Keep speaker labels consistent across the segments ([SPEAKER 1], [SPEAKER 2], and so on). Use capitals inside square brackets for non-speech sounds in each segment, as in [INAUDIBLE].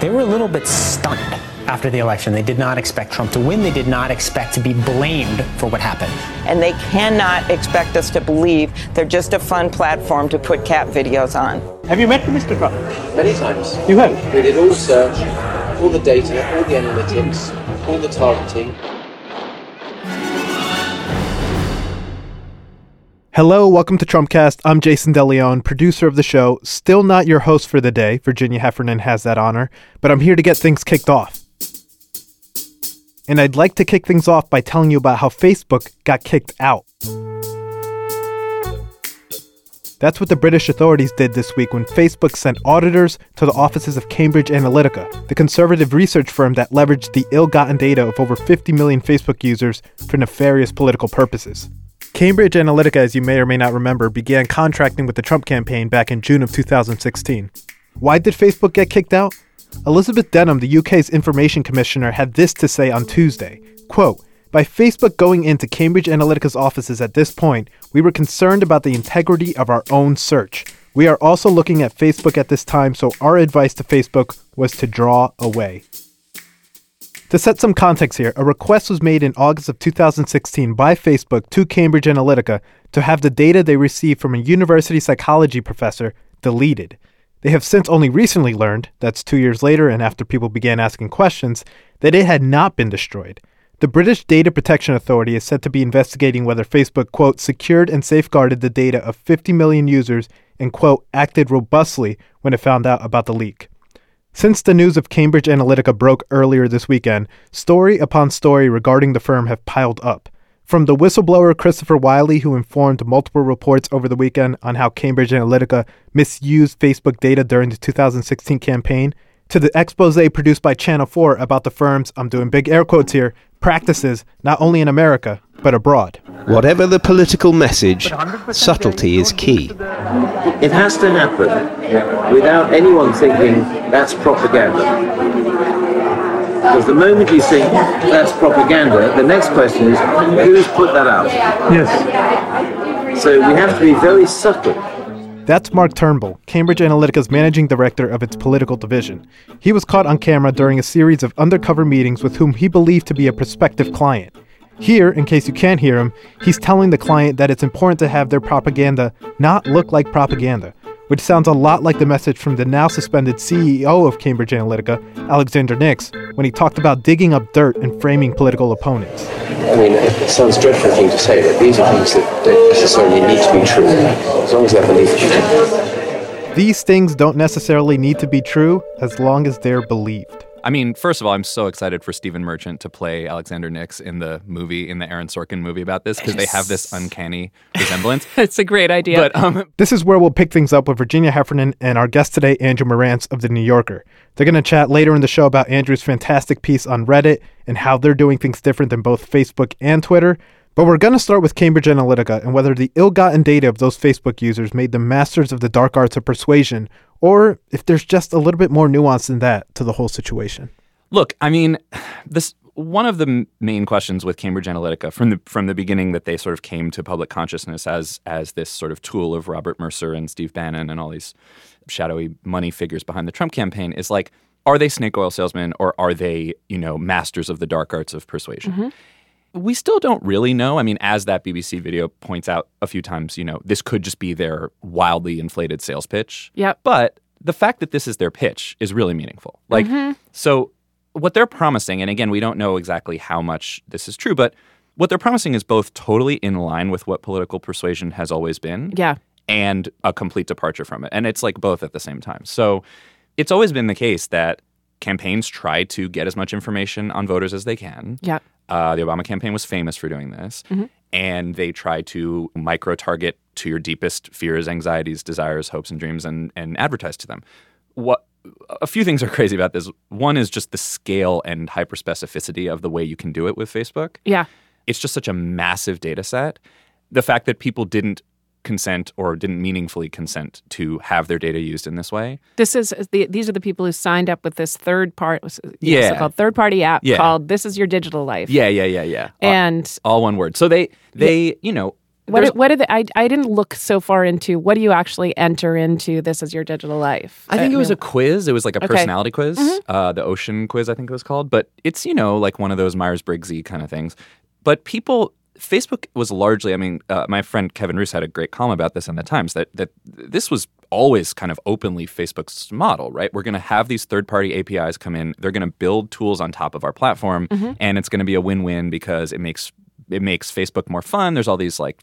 [SPEAKER 1] They were a little bit stunned after the election. They did not expect Trump to win. They did not expect to be blamed for what happened.
[SPEAKER 2] And they cannot expect us to believe they're just a fun platform to put cat videos on.
[SPEAKER 3] Have you met Mr. Trump?
[SPEAKER 4] Many times.
[SPEAKER 3] You have?
[SPEAKER 4] We did all the search, all the data, all the analytics, all the targeting.
[SPEAKER 5] Hello, welcome to Trumpcast. I'm Jason DeLeon, producer of the show. Still not your host for the day. Virginia Heffernan has that honor, but I'm here to get things kicked off. And I'd like to kick things off by telling you about how Facebook got kicked out. That's what the British authorities did this week when Facebook sent auditors to the offices of Cambridge Analytica, the conservative research firm that leveraged the ill gotten data of over 50 million Facebook users for nefarious political purposes. Cambridge Analytica, as you may or may not remember, began contracting with the Trump campaign back in June of 2016. Why did Facebook get kicked out? Elizabeth Denham, the UK's information commissioner, had this to say on Tuesday. Quote, by Facebook going into Cambridge Analytica's offices at this point, we were concerned about the integrity of our own search. We are also looking at Facebook at this time, so our advice to Facebook was to draw away. To set some context here, a request was made in August of 2016 by Facebook to Cambridge Analytica to have the data they received from a university psychology professor deleted. They have since only recently learned, that's two years later and after people began asking questions, that it had not been destroyed. The British Data Protection Authority is said to be investigating whether Facebook, quote, secured and safeguarded the data of 50 million users and, quote, acted robustly when it found out about the leak. Since the news of Cambridge Analytica broke earlier this weekend, story upon story regarding the firm have piled up. From the whistleblower Christopher Wylie, who informed multiple reports over the weekend on how Cambridge Analytica misused Facebook data during the 2016 campaign, to the expose produced by Channel 4 about the firm's, I'm doing big air quotes here, practices not only in America, but abroad.
[SPEAKER 6] Whatever the political message, subtlety is key.
[SPEAKER 4] It has to happen without anyone thinking that's propaganda. Because the moment you think that's propaganda, the next question is who's put that out?
[SPEAKER 3] Yes.
[SPEAKER 4] So we have to be very subtle.
[SPEAKER 5] That's Mark Turnbull, Cambridge Analytica's managing director of its political division. He was caught on camera during a series of undercover meetings with whom he believed to be a prospective client. Here, in case you can't hear him, he's telling the client that it's important to have their propaganda not look like propaganda, which sounds a lot like the message from the now suspended CEO of Cambridge Analytica, Alexander Nix, when he talked about digging up dirt and framing political opponents.
[SPEAKER 4] I mean, it sounds dreadful thing to say, but these are things that don't necessarily need to be true, as long as they're believed.
[SPEAKER 5] These things don't necessarily need to be true as long as they're believed.
[SPEAKER 7] I mean, first of all, I'm so excited for Stephen Merchant to play Alexander Nix in the movie, in the Aaron Sorkin movie about this, because they have this uncanny resemblance. [LAUGHS]
[SPEAKER 8] it's a great idea.
[SPEAKER 7] But um,
[SPEAKER 5] This is where we'll pick things up with Virginia Heffernan and our guest today, Andrew Marantz of The New Yorker. They're going to chat later in the show about Andrew's fantastic piece on Reddit and how they're doing things different than both Facebook and Twitter. But we're going to start with Cambridge Analytica and whether the ill gotten data of those Facebook users made them masters of the dark arts of persuasion, or if there's just a little bit more nuance than that to the whole situation.
[SPEAKER 7] Look, I mean, this one of the m- main questions with Cambridge Analytica from the from the beginning that they sort of came to public consciousness as as this sort of tool of Robert Mercer and Steve Bannon and all these shadowy money figures behind the Trump campaign is like, are they snake oil salesmen or are they, you know, masters of the dark arts of persuasion? Mm-hmm. We still don't really know. I mean, as that BBC video points out a few times, you know, this could just be their wildly inflated sales pitch.
[SPEAKER 8] Yeah.
[SPEAKER 7] But the fact that this is their pitch is really meaningful. Like, mm-hmm. so what they're promising, and again, we don't know exactly how much this is true, but what they're promising is both totally in line with what political persuasion has always been
[SPEAKER 8] Yeah.
[SPEAKER 7] and a complete departure from it. And it's like both at the same time. So it's always been the case that campaigns try to get as much information on voters as they can.
[SPEAKER 8] Yeah.
[SPEAKER 7] Uh, the Obama campaign was famous for doing this. And they try to micro target to your deepest fears, anxieties, desires, hopes, and dreams and, and advertise to them. What a few things are crazy about this. One is just the scale and hyperspecificity of the way you can do it with Facebook.
[SPEAKER 8] Yeah.
[SPEAKER 7] It's just such a massive data set. The fact that people didn't consent or didn't meaningfully consent to have their data used in this way.
[SPEAKER 8] This is the, these are the people who signed up with this third part.
[SPEAKER 7] Yeah.
[SPEAKER 8] it called third party app
[SPEAKER 7] Yeah.
[SPEAKER 8] called "This Is Your Digital Life."
[SPEAKER 7] Yeah, yeah, yeah, yeah.
[SPEAKER 8] And
[SPEAKER 7] all, one word. So they they, you know,
[SPEAKER 8] what what did they, I I didn't look so far into what do you actually enter into "This Is Your Digital Life"?
[SPEAKER 7] I think it was a quiz. It was like a
[SPEAKER 8] Okay. Mm-hmm.
[SPEAKER 7] personality quiz, uh, the Ocean quiz, I think it was called. But it's you know like one of those Myers Briggsy kind of things. But people, Facebook was largely. I mean, uh, my friend Kevin Roose had a great column about this in the Times. That that this was always kind of openly Facebook's model, right? We're going to have these third-party APIs come in. They're going to build tools on top of our platform,
[SPEAKER 8] Mm-hmm.
[SPEAKER 7] and it's going to be a win-win because it makes it makes Facebook more fun. There's all these like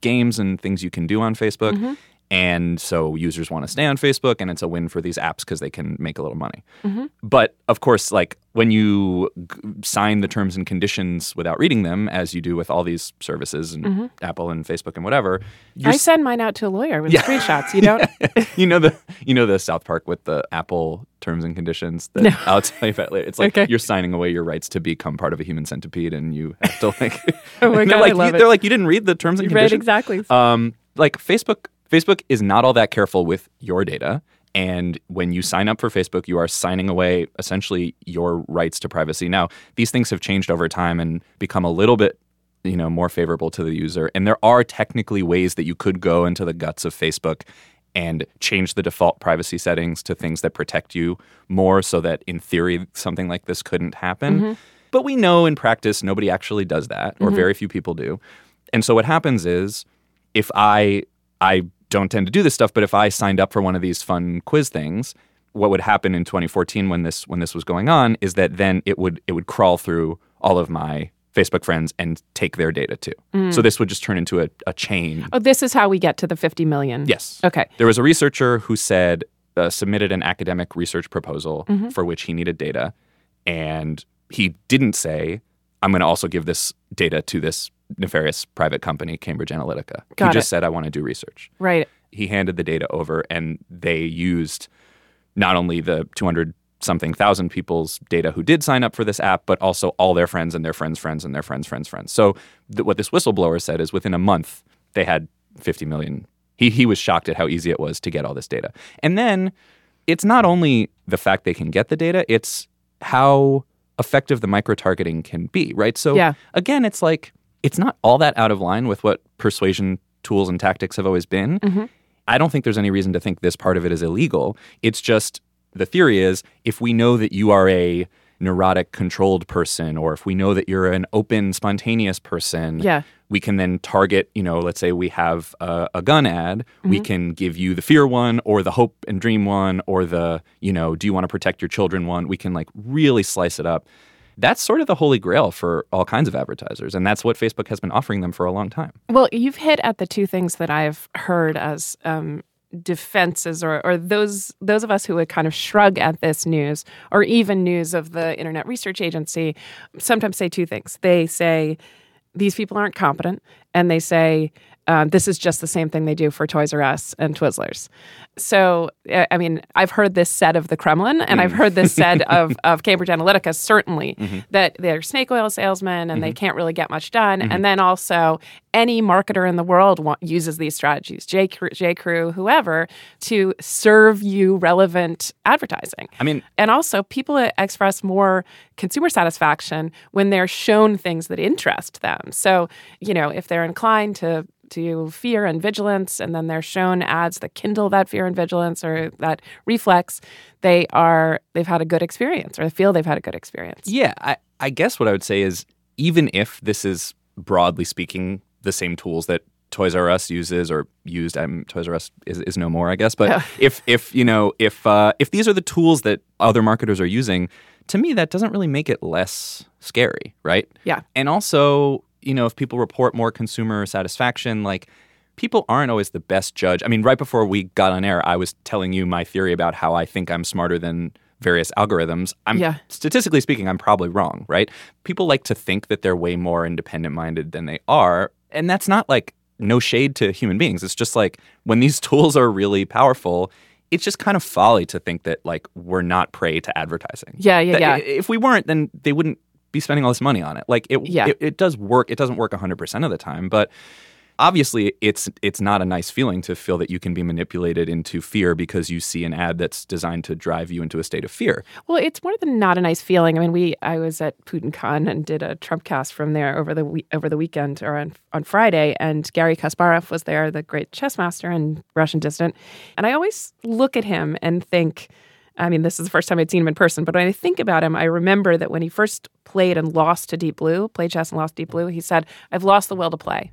[SPEAKER 7] games and things you can do on Facebook.
[SPEAKER 8] Mm-hmm.
[SPEAKER 7] And so users want to stay on Facebook, and it's a win for these apps because they can make a little money.
[SPEAKER 8] Mm-hmm.
[SPEAKER 7] But of course, like when you g- sign the terms and conditions without reading them, as you do with all these services and Apple and Facebook and whatever,
[SPEAKER 8] Mm-hmm. I send mine out to a lawyer with screenshots. You [LAUGHS] don't.
[SPEAKER 7] you know the you know the South Park with the Apple terms and conditions that
[SPEAKER 8] No. [LAUGHS]
[SPEAKER 7] I'll tell you about later. It's like
[SPEAKER 8] Okay.
[SPEAKER 7] you're signing away your rights to become part of a human centipede, and you have to like. [LAUGHS]
[SPEAKER 8] Oh my
[SPEAKER 7] and they're
[SPEAKER 8] God, I love
[SPEAKER 7] you,
[SPEAKER 8] it.
[SPEAKER 7] They're like, you didn't read the terms and
[SPEAKER 8] Right,
[SPEAKER 7] conditions.
[SPEAKER 8] exactly.
[SPEAKER 7] Um, like Facebook, Facebook is not all that careful with your data. And when you sign up for Facebook, you are signing away essentially your rights to privacy. Now, these things have changed over time and become a little bit, you know, more favorable to the user. And there are technically ways that you could go into the guts of Facebook and change the default privacy settings to things that protect you more so that in theory something like this couldn't happen. Mm-hmm. But we know in practice nobody actually does that or mm-hmm. very few people do. And so what happens is if I I don't tend to do this stuff, but if I signed up for one of these fun quiz things, what would happen in 2014 when this when this was going on is that then it would it would crawl through all of my Facebook friends and take their data too. So this would just turn into a, a chain.
[SPEAKER 8] Oh, this is how we get to the fifty million.
[SPEAKER 7] Yes.
[SPEAKER 8] Okay.
[SPEAKER 7] There was a researcher who said uh, submitted an academic research proposal
[SPEAKER 8] Mm-hmm.
[SPEAKER 7] for which he needed data, and he didn't say, "I'm going to also give this data to this nefarious private company, Cambridge Analytica."
[SPEAKER 8] Got
[SPEAKER 7] he just
[SPEAKER 8] it.
[SPEAKER 7] said, "I want to do research."
[SPEAKER 8] Right.
[SPEAKER 7] He handed the data over, and they used not only the 200 something thousand people's data who did sign up for this app, but also all their friends and their friends' friends and their friends' friends' friends. So th- what this whistleblower said is within a month they had 50 million. He he was shocked at how easy it was to get all this data. And then it's not only the fact they can get the data, it's how effective the micro targeting can be, right? So
[SPEAKER 8] Yeah.
[SPEAKER 7] again, it's like it's not all that out of line with what persuasion tools and tactics have always been. I don't think there's any reason to think this part of it is illegal. It's just the theory is if we know that you are a neurotic controlled person or if we know that you're an open spontaneous person
[SPEAKER 8] Yeah.
[SPEAKER 7] we can then target you know let's say we have a, a gun ad we
[SPEAKER 8] Mm-hmm.
[SPEAKER 7] can give you the fear one or the hope and dream one or the you know do you want to protect your children one we can like really slice it up that's sort of the holy grail for all kinds of advertisers and that's what facebook has been offering them for a long time
[SPEAKER 8] Well, you've hit at the two things that I've heard as um, defenses, or, or those those of us who would kind of shrug at this news, or even news of the Internet Research Agency, sometimes say two things. They say these people aren't competent, and they say um, this is just the same thing they do for Toys R Us and Twizzlers. So, uh, I mean, I've heard this said of the Kremlin, and I've heard this said [LAUGHS] of, of Cambridge Analytica, certainly, that they're snake oil salesmen and they can't really get much done. And then also, any marketer in the world wa- uses these strategies, J. Crew, J. Crew, whoever, to serve you relevant advertising.
[SPEAKER 7] i mean
[SPEAKER 8] And also, people express more consumer satisfaction when they're shown things that interest them. So, you know, if they're inclined to to fear and vigilance, and then they're shown ads that kindle that fear and vigilance or that reflex, they are they've had a good experience, or they feel they've had a good experience.
[SPEAKER 7] Yeah, I, I guess what I would say is even if this is broadly speaking the same tools that Toys R Us uses or used. Um, Toys R Us is, is no more, I guess. But if if you know if uh, if these are the tools that other marketers are using, to me that doesn't really make it less scary, right?
[SPEAKER 8] Yeah.
[SPEAKER 7] And also, you know, if people report more consumer satisfaction, like people aren't always the best judge. I mean, right before we got on air, I was telling you my theory about how I think I'm smarter than various algorithms. I'm
[SPEAKER 8] Yeah.
[SPEAKER 7] statistically speaking, I'm probably wrong, right? People like to think that they're way more independent minded than they are, and that's not like no shade to human beings. It's just like when these [LAUGHS] tools are really powerful, it's just kind of folly to think that like we're not prey to advertising.
[SPEAKER 8] Yeah, yeah,
[SPEAKER 7] That-
[SPEAKER 8] yeah.
[SPEAKER 7] If we weren't, then they wouldn't be spending all this money on it. Like it,
[SPEAKER 8] Yeah.
[SPEAKER 7] it, it does work. It doesn't work 100% of the time, but obviously it's it's not a nice feeling to feel that you can be manipulated into fear because you see an ad that's designed to drive you into a state of fear.
[SPEAKER 8] Well, it's more than not a nice feeling. I mean, we I was at PutinCon and did a Trump cast from there over the over the weekend or on on Friday, and Garry Kasparov was there, the great chess master and Russian dissident. And I always look at him and think. I mean, this is the first time I'd seen him in person, but when I think about him, I remember that when he first played and lost to Deep Blue, played chess and lost Deep Blue, he said, I've lost the will to play.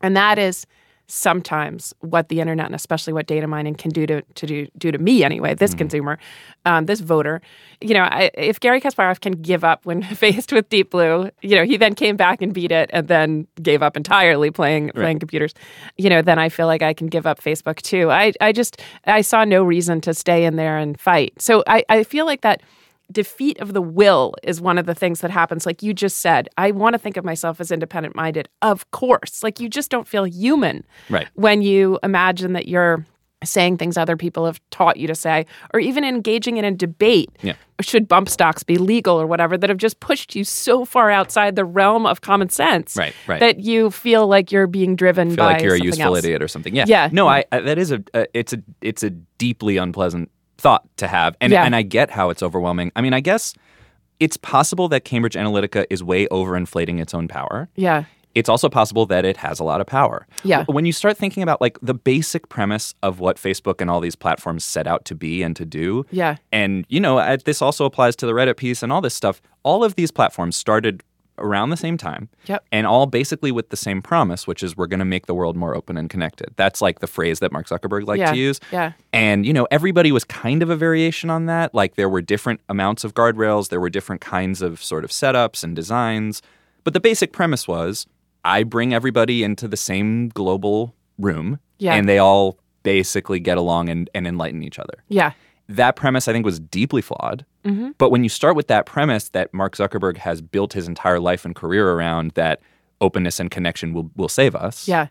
[SPEAKER 8] And that is sometimes what the internet and especially what data mining can do to, to do, do to me anyway, this consumer, um, this voter. You know, I, if Garry Kasparov can give up when [LAUGHS] faced with Deep Blue, you know, he then came back and beat it and then gave up entirely playing playing computers. You know, then I feel like I can give up Facebook too. I, I just I saw no reason to stay in there and fight. So I, I feel like that defeat of the will is one of the things that happens. Like you just said, I want to think of myself as independent minded. Of course. Like you just don't feel human
[SPEAKER 7] Right.
[SPEAKER 8] when you imagine that you're saying things other people have taught you to say, or even engaging in a debate.
[SPEAKER 7] Yeah.
[SPEAKER 8] Should bump stocks be legal or whatever that have just pushed you so far outside the realm of common sense
[SPEAKER 7] Right, right.
[SPEAKER 8] that you feel like you're being driven
[SPEAKER 7] feel
[SPEAKER 8] by
[SPEAKER 7] like you're a useful
[SPEAKER 8] else.
[SPEAKER 7] idiot or something. Yeah.
[SPEAKER 8] Yeah.
[SPEAKER 7] No, I, I that is a, a it's a it's a deeply unpleasant thought to have. And
[SPEAKER 8] Yeah.
[SPEAKER 7] and I get how it's overwhelming. I mean, I guess it's possible that Cambridge Analytica is way overinflating its own power.
[SPEAKER 8] Yeah.
[SPEAKER 7] It's also possible that it has a lot of power.
[SPEAKER 8] Yeah.
[SPEAKER 7] When you start thinking about like the basic premise of what Facebook and all these platforms set out to be and to do,
[SPEAKER 8] Yeah.
[SPEAKER 7] and you know, uh, this also applies to the Reddit piece and all this stuff. All of these platforms started around the same time,
[SPEAKER 8] Yep.
[SPEAKER 7] and all basically with the same promise, which is we're going to make the world more open and connected. That's like the phrase that Mark Zuckerberg liked
[SPEAKER 8] Yeah.
[SPEAKER 7] to use.
[SPEAKER 8] Yeah.
[SPEAKER 7] And you know, everybody was kind of a variation on that. Like there were different amounts of guardrails, there were different kinds of sort of setups and designs, but the basic premise was I bring everybody into the same global room,
[SPEAKER 8] Yeah.
[SPEAKER 7] and they all basically get along and, and enlighten each other
[SPEAKER 8] Yeah.
[SPEAKER 7] That premise I think was deeply flawed.
[SPEAKER 8] Mhm.
[SPEAKER 7] But when you start with that premise that Mark Zuckerberg has built his entire life and career around that openness and connection will will save us.
[SPEAKER 8] Yeah.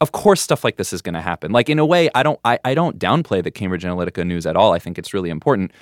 [SPEAKER 7] Of course stuff like this is going to happen. Like in a way I don't I, I don't downplay the Cambridge Analytica news at all. I think it's really important.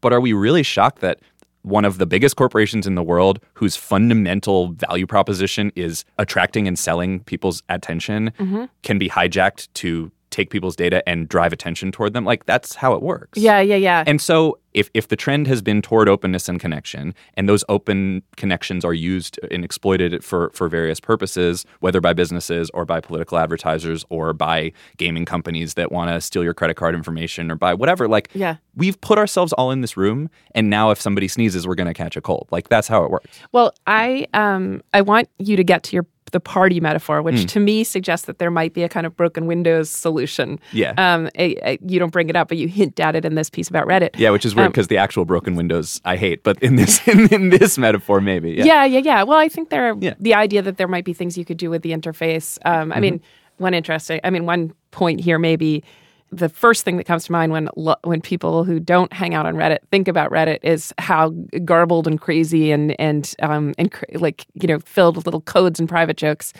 [SPEAKER 7] But are we really shocked that one of the biggest corporations in the world whose fundamental value proposition is attracting and selling people's attention
[SPEAKER 8] Mhm.
[SPEAKER 7] can be hijacked to take people's data and drive attention toward them like that's how it works
[SPEAKER 8] Yeah. Yeah. Yeah.
[SPEAKER 7] and so, if, if the trend has been toward openness and connection, and those open connections are used and exploited for, for various purposes, whether by businesses or by political advertisers or by gaming companies that want to steal your credit card information or by whatever, like,
[SPEAKER 8] Yeah.
[SPEAKER 7] we've put ourselves all in this room, and now if somebody sneezes, we're going to catch a cold. Like, that's how it works.
[SPEAKER 8] Well, I um I want you to get to your the party metaphor, which
[SPEAKER 7] Mm.
[SPEAKER 8] to me suggests that there might be a kind of broken windows solution.
[SPEAKER 7] Yeah.
[SPEAKER 8] Um, a- a- you don't bring it up, but you hint at it in this piece about Reddit.
[SPEAKER 7] Yeah, which is weird
[SPEAKER 8] Um,
[SPEAKER 7] because the actual broken windows I hate, but in this [LAUGHS] in, in this metaphor, maybe. Yeah.
[SPEAKER 8] Yeah. yeah, yeah, Well, I think there,
[SPEAKER 7] Yeah.
[SPEAKER 8] the idea that there might be things you could do with the interface. Um, I mean,
[SPEAKER 7] Mm-hmm.
[SPEAKER 8] one interesting. I mean, one point here maybe. The first thing that comes to mind when when people who don't hang out on Reddit think about Reddit is how garbled and crazy and and um and cr- like you know filled with little codes and private jokes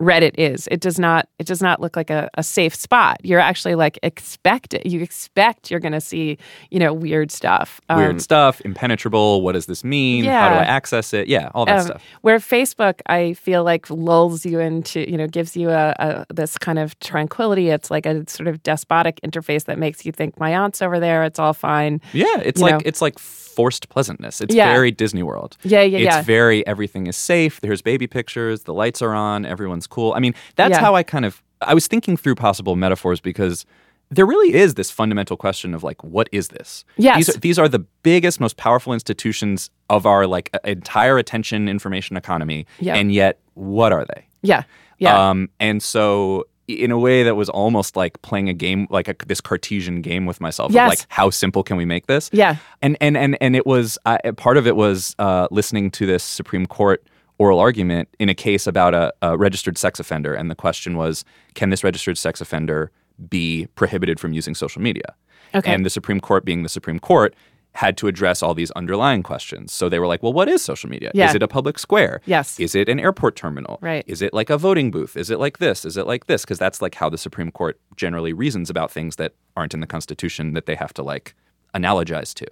[SPEAKER 8] Reddit is. It does not it does not look like a, a safe spot. You're actually like expect it. You expect you're going to see you know weird stuff.
[SPEAKER 7] Weird
[SPEAKER 8] Um,
[SPEAKER 7] stuff, impenetrable. What does this mean? How do I access it? Yeah, all that
[SPEAKER 8] um,
[SPEAKER 7] stuff.
[SPEAKER 8] Where Facebook, I feel like lulls you into, you know, gives you a, a this kind of tranquility. It's like a sort of despotic interface that makes you think my aunt's over there. It's all fine.
[SPEAKER 7] Yeah, it's
[SPEAKER 8] you
[SPEAKER 7] like
[SPEAKER 8] know.
[SPEAKER 7] it's like forced pleasantness. It's
[SPEAKER 8] Yeah.
[SPEAKER 7] very Disney World.
[SPEAKER 8] Yeah, yeah,
[SPEAKER 7] it's
[SPEAKER 8] yeah.
[SPEAKER 7] It's very everything is safe. There's baby pictures. The lights are on. Everyone's cool. I mean, that's
[SPEAKER 8] Yeah.
[SPEAKER 7] how I kind of I was thinking through possible metaphors because there really is this fundamental question of like, what is this?
[SPEAKER 8] Yes.
[SPEAKER 7] These are, these are the biggest, most powerful institutions of our like entire attention information economy,
[SPEAKER 8] Yeah.
[SPEAKER 7] and yet what are they?
[SPEAKER 8] Yeah. Yeah.
[SPEAKER 7] Um, and so in a way that was almost like playing a game, like a, this Cartesian game with myself.
[SPEAKER 8] Yes.
[SPEAKER 7] Like, how simple can we make this?
[SPEAKER 8] Yeah.
[SPEAKER 7] And and and and it was uh, part of it was uh, listening to this Supreme Court oral argument in a case about a, a registered sex offender, and the question was, can this registered sex offender be prohibited from using social media?
[SPEAKER 8] Okay.
[SPEAKER 7] And the Supreme Court, being the Supreme Court, had to address all these underlying questions. So they were like, well, what is social media?
[SPEAKER 8] Yeah.
[SPEAKER 7] Is it a public square?
[SPEAKER 8] Yes.
[SPEAKER 7] Is it an airport terminal?
[SPEAKER 8] Right.
[SPEAKER 7] Is it like a voting booth? Is it like this? Is it like this? Because that's like how the Supreme Court generally reasons about things that aren't in the Constitution that they have to like analogize to.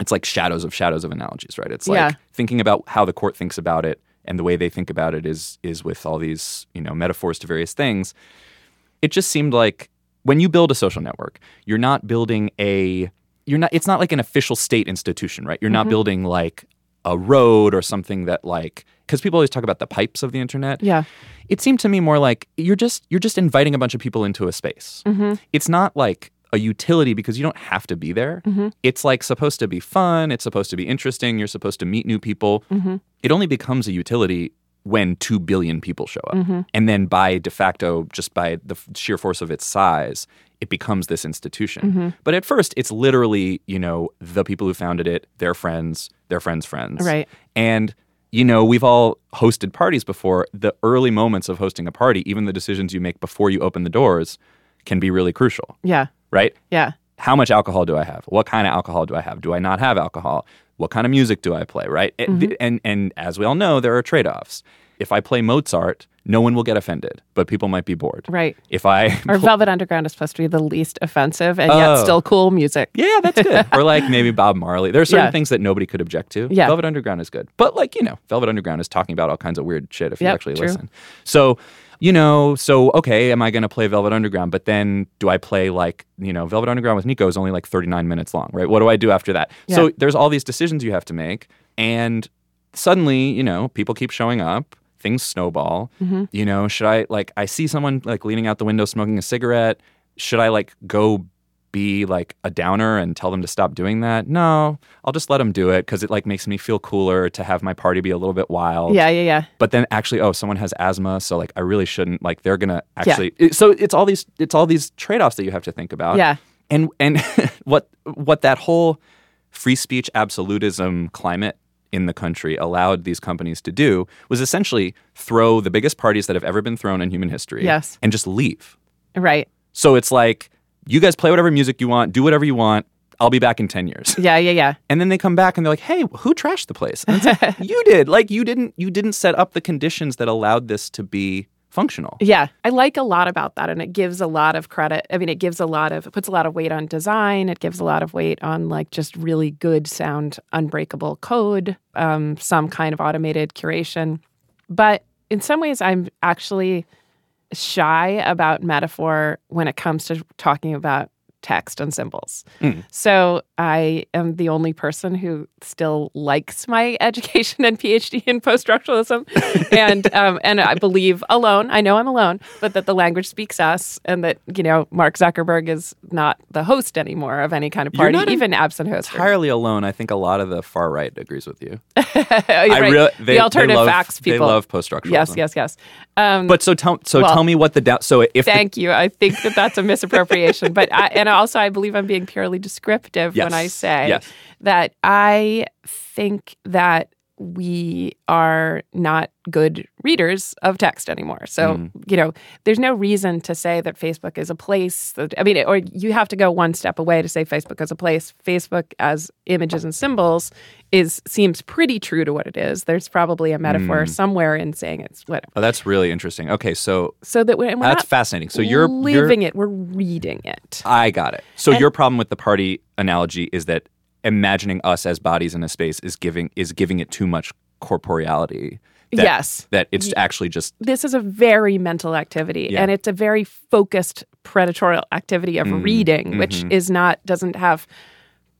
[SPEAKER 7] It's like shadows of shadows of analogies, right? It's like
[SPEAKER 8] Yeah.
[SPEAKER 7] thinking about how the court thinks about it and the way they think about it is is with all these, you know, metaphors to various things. It just seemed like when you build a social network, you're not building a you're not it's not like an official state institution, right? You're not
[SPEAKER 8] Mhm.
[SPEAKER 7] building like a road or something that like because people always talk about the pipes of the internet.
[SPEAKER 8] Yeah.
[SPEAKER 7] It seemed to me more like you're just you're just inviting a bunch of people into a space.
[SPEAKER 8] Mhm.
[SPEAKER 7] It's not like a utility because you don't have to be there.
[SPEAKER 8] Mhm.
[SPEAKER 7] It's like supposed to be fun, it's supposed to be interesting, you're supposed to meet new people.
[SPEAKER 8] Mhm.
[SPEAKER 7] It only becomes a utility when 2 billion people show up.
[SPEAKER 8] Mhm.
[SPEAKER 7] And then by de facto just by the sheer force of its size, it becomes this institution.
[SPEAKER 8] Mhm.
[SPEAKER 7] But at first, it's literally, you know, the people who founded it, their friends, their friends' friends.
[SPEAKER 8] Right.
[SPEAKER 7] And, you know, we've all hosted parties before. The early moments of hosting a party, even the decisions you make before you open the doors, can be really crucial,
[SPEAKER 8] Yeah.
[SPEAKER 7] right?
[SPEAKER 8] Yeah.
[SPEAKER 7] How much alcohol do I have? What kind of alcohol do I have? Do I not have alcohol? What kind of music do I play, right?
[SPEAKER 8] Mhm.
[SPEAKER 7] And, and as we all know, there are trade offs. If I play Mozart, no one will get offended, but people might be bored.
[SPEAKER 8] Right.
[SPEAKER 7] If I [LAUGHS]
[SPEAKER 8] Or Velvet Underground is supposed to be the least offensive and yet
[SPEAKER 7] Oh.
[SPEAKER 8] still cool music.
[SPEAKER 7] Yeah, that's good. [LAUGHS] or like maybe Bob Marley. There are certain
[SPEAKER 8] Yeah.
[SPEAKER 7] things that nobody could object to.
[SPEAKER 8] Yeah.
[SPEAKER 7] Velvet Underground is good. But like, you know, Velvet Underground is talking about all kinds of weird shit if you actually
[SPEAKER 8] true.
[SPEAKER 7] listen. So, you know, so okay, am I going to play Velvet Underground? But then do I play like, you know, Velvet Underground with Nico is only like 39 minutes long, right? What do I do after that? So there's all these decisions you have to make. And suddenly, you know, people keep showing up. Things snowball.
[SPEAKER 8] Mhm.
[SPEAKER 7] You know, should I like I see someone like leaning out the window smoking a cigarette? Should I like go be like a downer and tell them to stop doing that? No, I'll just let them do it because it like makes me feel cooler to have my party be a little bit wild.
[SPEAKER 8] Yeah, yeah, yeah.
[SPEAKER 7] But then actually, oh, someone has asthma, so like I really shouldn't. Like they're gonna
[SPEAKER 8] Yeah.
[SPEAKER 7] actually. it- so it's all these it's all these trade offs that you have to think about.
[SPEAKER 8] Yeah.
[SPEAKER 7] And and [LAUGHS] what what that whole free speech absolutism climate in the country allowed these companies to do was essentially throw the biggest parties that have ever been thrown in human history.
[SPEAKER 8] Yes.
[SPEAKER 7] And just leave.
[SPEAKER 8] Right.
[SPEAKER 7] So it's like you guys play whatever music you want, do whatever you want. I'll be back in 10 years. [LAUGHS]
[SPEAKER 8] Yeah, yeah, yeah.
[SPEAKER 7] And then they come back and they're like, "Hey, who trashed the place?" And it's like, [LAUGHS] you did. Like you didn't you didn't set up the conditions that allowed this to be functional.
[SPEAKER 8] Yeah, I like a lot about that, and it gives a lot of credit. I mean, it gives a lot of, it puts a lot of weight on design. It gives a lot of weight on like just really good sound, unbreakable code, um, some kind of automated curation. But in some ways, I'm actually shy about metaphor when it comes to talking about text and symbols.
[SPEAKER 7] Mm.
[SPEAKER 8] So I am the only person who still likes my [LAUGHS] education and PhD in post structuralism, [LAUGHS] and um, and I believe alone. I know I'm alone, but that the language speaks us, and that you know Mark Zuckerberg is not the host anymore of any kind of party,
[SPEAKER 7] not
[SPEAKER 8] even absent host.
[SPEAKER 7] Entirely alone. I think a lot of the far right agrees with you. [LAUGHS]
[SPEAKER 8] I
[SPEAKER 7] really- they-
[SPEAKER 8] the alternative
[SPEAKER 7] they love-
[SPEAKER 8] facts
[SPEAKER 7] they
[SPEAKER 8] people
[SPEAKER 7] love post-structuralism.
[SPEAKER 8] Yes, yes, yes. Um,
[SPEAKER 7] But so tell so
[SPEAKER 8] well,
[SPEAKER 7] tell me what the down. So if the-
[SPEAKER 8] Thank you. I think that that's a misappropriation, but I, and also I believe I'm being purely descriptive when I say
[SPEAKER 7] Yes.
[SPEAKER 8] that I think that we are not good readers of text anymore. So,
[SPEAKER 7] Mm.
[SPEAKER 8] you know, there's no reason to say that Facebook is a place that, I mean, or you have to go one step away to say Facebook is a place. Facebook as images and symbols is seems pretty true to what it is. There's probably a metaphor
[SPEAKER 7] Mm.
[SPEAKER 8] somewhere in saying it's what.
[SPEAKER 7] oh, that's really interesting. Okay, so
[SPEAKER 8] So that we're, we're
[SPEAKER 7] that's fascinating. So you're
[SPEAKER 8] living
[SPEAKER 7] you're,
[SPEAKER 8] it, we're reading it.
[SPEAKER 7] I got it. So
[SPEAKER 8] And-
[SPEAKER 7] your problem with the party analogy is that imagining us as bodies in a space is giving is giving it too much corporeality. That,
[SPEAKER 8] Yes.
[SPEAKER 7] that it's
[SPEAKER 8] Y-
[SPEAKER 7] actually just
[SPEAKER 8] This is a very mental activity,
[SPEAKER 7] Yeah.
[SPEAKER 8] and it's a very focused predatorial activity of
[SPEAKER 7] Mm,
[SPEAKER 8] reading, which
[SPEAKER 7] mhm.
[SPEAKER 8] is not doesn't have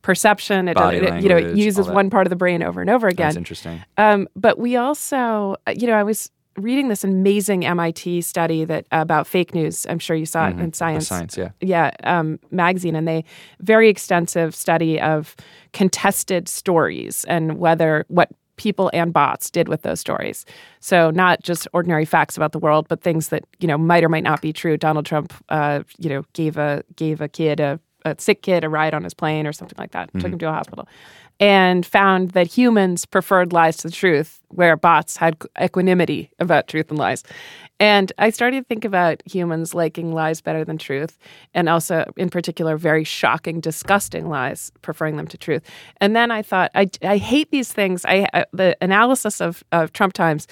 [SPEAKER 8] perception. It,
[SPEAKER 7] Body
[SPEAKER 8] doesn't- it- you know, it uses one part of the brain over and over again.
[SPEAKER 7] that's interesting.
[SPEAKER 8] Um, but we also, uh, you know, I was reading this amazing MIT study that about fake news. I'm sure you saw it
[SPEAKER 7] Mhm.
[SPEAKER 8] in
[SPEAKER 7] The
[SPEAKER 8] Science.
[SPEAKER 7] Science, yeah.
[SPEAKER 8] yeah, um, magazine, and they very extensive study of contested stories and whether what people and bots did with those stories. So not just ordinary facts about the world, but things that you know might or might not be true. Donald Trump, uh, you know, gave a gave a kid a, a sick kid a ride on his plane or something like that. Took
[SPEAKER 7] Mm-hmm.
[SPEAKER 8] him to a hospital, and found that humans preferred lies to the truth, where bots had equanimity about truth and lies. And I started to think about humans liking lies better than truth, and also, in particular, very shocking, disgusting lies, preferring them to truth. And then I thought, I, I hate these things. I, I the analysis of, of Trump Times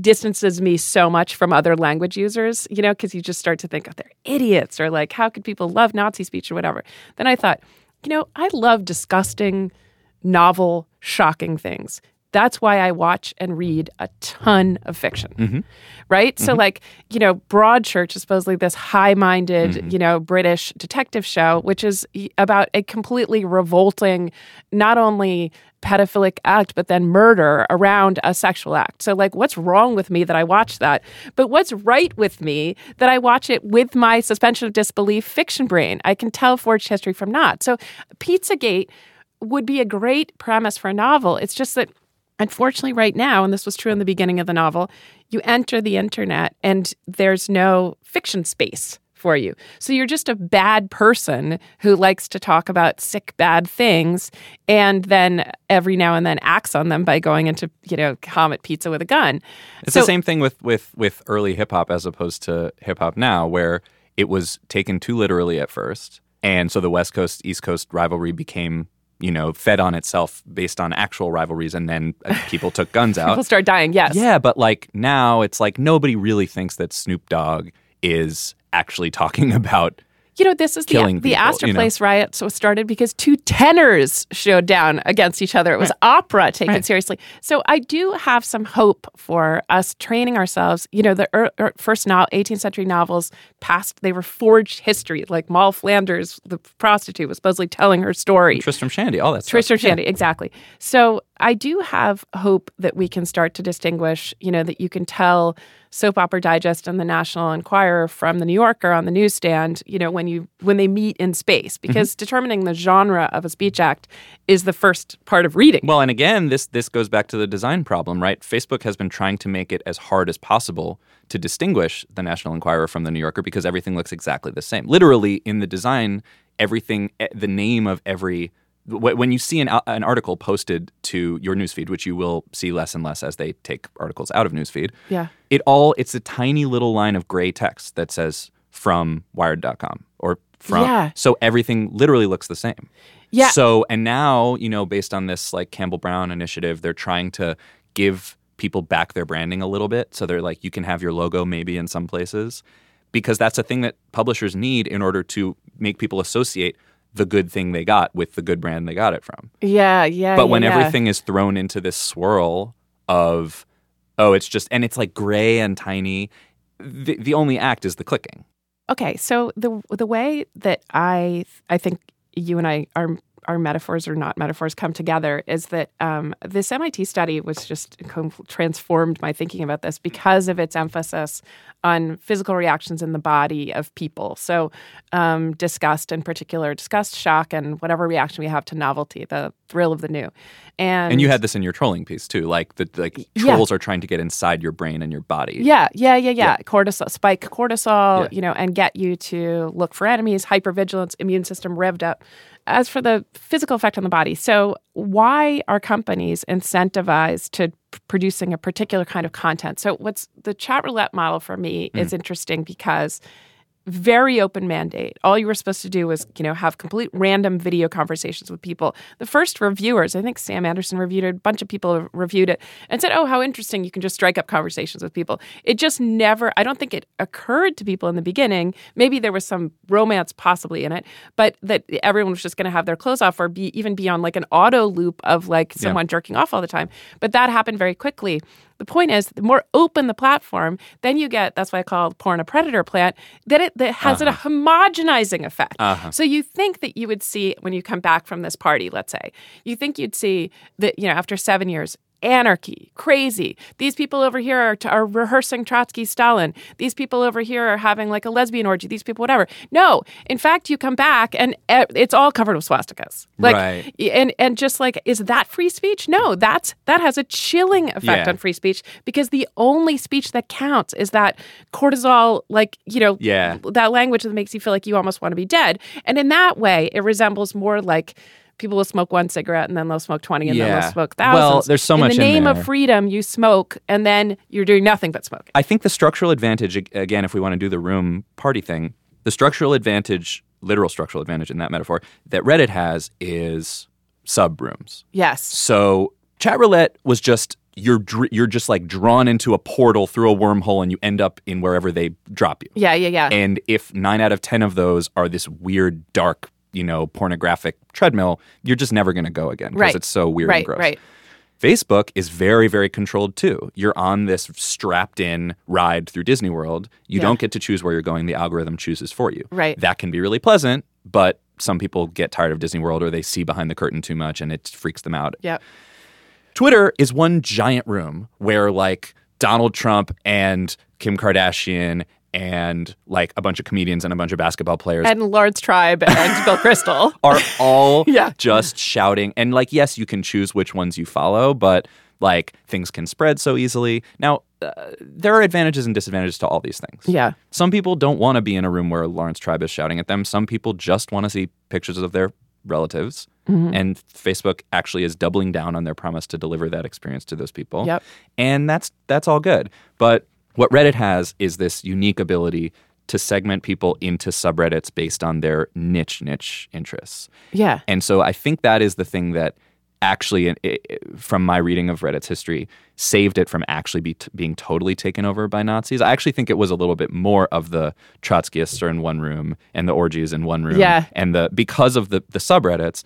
[SPEAKER 8] distances me so much from other language users, you know, because you just start to think, oh, they're idiots, or like, how could people love Nazi speech or whatever? Then I thought, you know, I love disgusting, novel, shocking things. That's why I watch and read a ton of fiction. Mm-hmm. Right? So, mm-hmm. like, you know, Broadchurch is supposedly this high minded, mm-hmm. you know, British detective show, which is about a completely revolting, not only pedophilic act, but then murder around a sexual act. So, like, what's wrong with me that I watch that? But what's right with me that I watch it with my suspension of disbelief fiction brain? I can tell forged history from not. So, Pizzagate would be a great premise for a novel. It's just that unfortunately right now and this was true in the beginning of the novel you enter the internet and there's no fiction space for you. So you're just a bad person who likes to talk about sick bad things and then every now and then acts on them by going into you know comet pizza with a gun.
[SPEAKER 7] It's
[SPEAKER 8] So-
[SPEAKER 7] the same thing with with with early hip hop as opposed to hip hop now, where it was taken too literally at first, and so the West Coast East Coast rivalry became you know fed on itself based on actual rivalries, and then uh, people took guns [LAUGHS] out.
[SPEAKER 8] people start dying yes
[SPEAKER 7] Yeah, but like now it's like nobody really thinks that Snoop Dogg is actually talking [LAUGHS] about
[SPEAKER 8] You know, this is the, the
[SPEAKER 7] people,
[SPEAKER 8] Astor
[SPEAKER 7] you know?
[SPEAKER 8] Place riots was started because two tenors showed down against each other. It was opera taken
[SPEAKER 7] Right.
[SPEAKER 8] seriously. So I do have some hope for us training ourselves. You know, the er, er, first no, 18th century novels past, they were forged history. Like Moll Flanders, the prostitute, was supposedly telling her story.
[SPEAKER 7] Tristram Shandy, all that stuff.
[SPEAKER 8] Tristram Shandy, exactly. So I do have hope that we can start to distinguish, you know, that you can tell Soap Opera Digest and the National Enquirer from the New Yorker on the newsstand, you know, when you when they meet in space, because determining the genre of a speech act is the first part of reading.
[SPEAKER 7] Well, and again, this this goes back to the design problem, right? Facebook has been trying to make it as hard as possible to distinguish the National Enquirer from the New Yorker because everything looks exactly the same. Literally, in the design, everything, eh, the name of every when you see an, uh, an article posted to your newsfeed, which you will see less and less as they take articles out of newsfeed,
[SPEAKER 8] Yeah.
[SPEAKER 7] it all it's a tiny little line of gray text that says from wired.com or from
[SPEAKER 8] Yeah.
[SPEAKER 7] so everything literally looks the same.
[SPEAKER 8] Yeah.
[SPEAKER 7] So and now, you know, based on this like Campbell Brown initiative, they're trying to give people back their branding a little bit. So they're like you can have your logo maybe in some places because that's a thing that publishers need in order to make people associate the good thing they got with the good brand they got it from.
[SPEAKER 8] yeah, yeah.
[SPEAKER 7] But when
[SPEAKER 8] yeah.
[SPEAKER 7] everything is thrown into this swirl of oh, it's just and it's like gray and tiny, the the only act is the clicking.
[SPEAKER 8] Okay, so the the way that I I think you and I our our metaphors or not metaphors come together is that um, this MIT study was just com- transformed my thinking about this because of its emphasis on physical reactions in the body of people. So um, disgust in particular, disgust, shock, and whatever reaction we have to novelty, the thrill of the new. And,
[SPEAKER 7] And you had this in your trolling piece too, like the like
[SPEAKER 8] Yeah.
[SPEAKER 7] trolls are trying to get inside your brain and your body.
[SPEAKER 8] Yeah, yeah, yeah, yeah. Cortisol, spike cortisol,
[SPEAKER 7] Yeah.
[SPEAKER 8] you know, and get you to look for enemies, hypervigilance, immune system revved up. As for the physical effect on the body, so why are companies incentivized to p- producing a particular kind of content? So, what's the chat roulette model for me hmm. is interesting because very open mandate. All you were supposed to do was, you know, have complete random video conversations with people. The first reviewers, I think Sam Anderson reviewed it, a bunch of people reviewed it and said, "Oh, how interesting! You can just strike up conversations with people." It just never. I don't think it occurred to people in the beginning. Maybe there was some romance possibly in it, but that everyone was just going to have their clothes off or be even be on like an auto loop of like someone jerking off all the time. But that happened very quickly. The point is, the more open the platform, then you get that's why I call porn a predator plant. That it that has a uh-huh. homogenizing effect. Uh-huh. So you think that you would see when you come back from this party, let's say, you think you'd see that you know after seven years, anarchy, crazy. These people over here are, are rehearsing Trotsky Stalin. These people over here are having like a lesbian orgy. These people, whatever. No, in fact, you come back and it's all covered with swastikas. Like,
[SPEAKER 7] Right.
[SPEAKER 8] and and just like, is that free speech? No, that's that has a chilling effect
[SPEAKER 7] Yeah.
[SPEAKER 8] on free speech because the only speech that counts is that cortisol, like you know,
[SPEAKER 7] Yeah.
[SPEAKER 8] that language that makes you feel like you almost want to be dead. And in that way, it resembles more like people will smoke one cigarette and then they'll smoke 20 and then they'll smoke thousands.
[SPEAKER 7] Well, there's so
[SPEAKER 8] in
[SPEAKER 7] much in
[SPEAKER 8] the
[SPEAKER 7] in
[SPEAKER 8] name
[SPEAKER 7] there.
[SPEAKER 8] of freedom, you smoke and then you're doing nothing but smoking.
[SPEAKER 7] I think the structural advantage, again, if we want to do the room party thing, the structural advantage, literal structural advantage in that metaphor, that Reddit has is sub rooms.
[SPEAKER 8] Yes.
[SPEAKER 7] So chat roulette was just you're dr- you're just like drawn into a portal through a wormhole and you end up in wherever they drop you.
[SPEAKER 8] Yeah, yeah, yeah.
[SPEAKER 7] And if nine out of ten of those are this weird, dark, you know, pornographic treadmill, you're just never going to go again because
[SPEAKER 8] right.
[SPEAKER 7] it's so weird
[SPEAKER 8] right,
[SPEAKER 7] and gross.
[SPEAKER 8] Right.
[SPEAKER 7] Facebook is very, very controlled too. You're on this strapped in ride through Disney World. You
[SPEAKER 8] Yeah.
[SPEAKER 7] don't get to choose where you're going. The algorithm chooses for you.
[SPEAKER 8] Right.
[SPEAKER 7] That can be really pleasant, but some people get tired of Disney World or they see behind the curtain too much and it freaks them out.
[SPEAKER 8] Yep.
[SPEAKER 7] Twitter is one giant room where like Donald Trump and Kim Kardashian and like a bunch of comedians and a bunch of basketball players
[SPEAKER 8] And Laurence Tribe and [LAUGHS] Bill Kristol.
[SPEAKER 7] are all [LAUGHS]
[SPEAKER 8] Yeah.
[SPEAKER 7] just shouting. And like, yes, you can choose which ones you follow, but like things can spread so easily. Now, uh, there are advantages and disadvantages to all these things.
[SPEAKER 8] Yeah.
[SPEAKER 7] Some people don't want to be in a room where Laurence Tribe is shouting at them. Some people just want to see pictures of their relatives.
[SPEAKER 8] Mhm.
[SPEAKER 7] And Facebook actually is doubling down on their promise to deliver that experience to those people.
[SPEAKER 8] Yep.
[SPEAKER 7] And that's that's all good. But what Reddit has is this unique ability to segment people into subreddits based on their niche niche interests.
[SPEAKER 8] Yeah.
[SPEAKER 7] And so I think that is the thing that actually, from my reading of Reddit's history, saved it from actually be t- being totally taken over by Nazis. I actually think it was a little bit more of the Trotskyists are in one room and the orgies in one room.
[SPEAKER 8] Yeah.
[SPEAKER 7] And the because of the, the subreddits,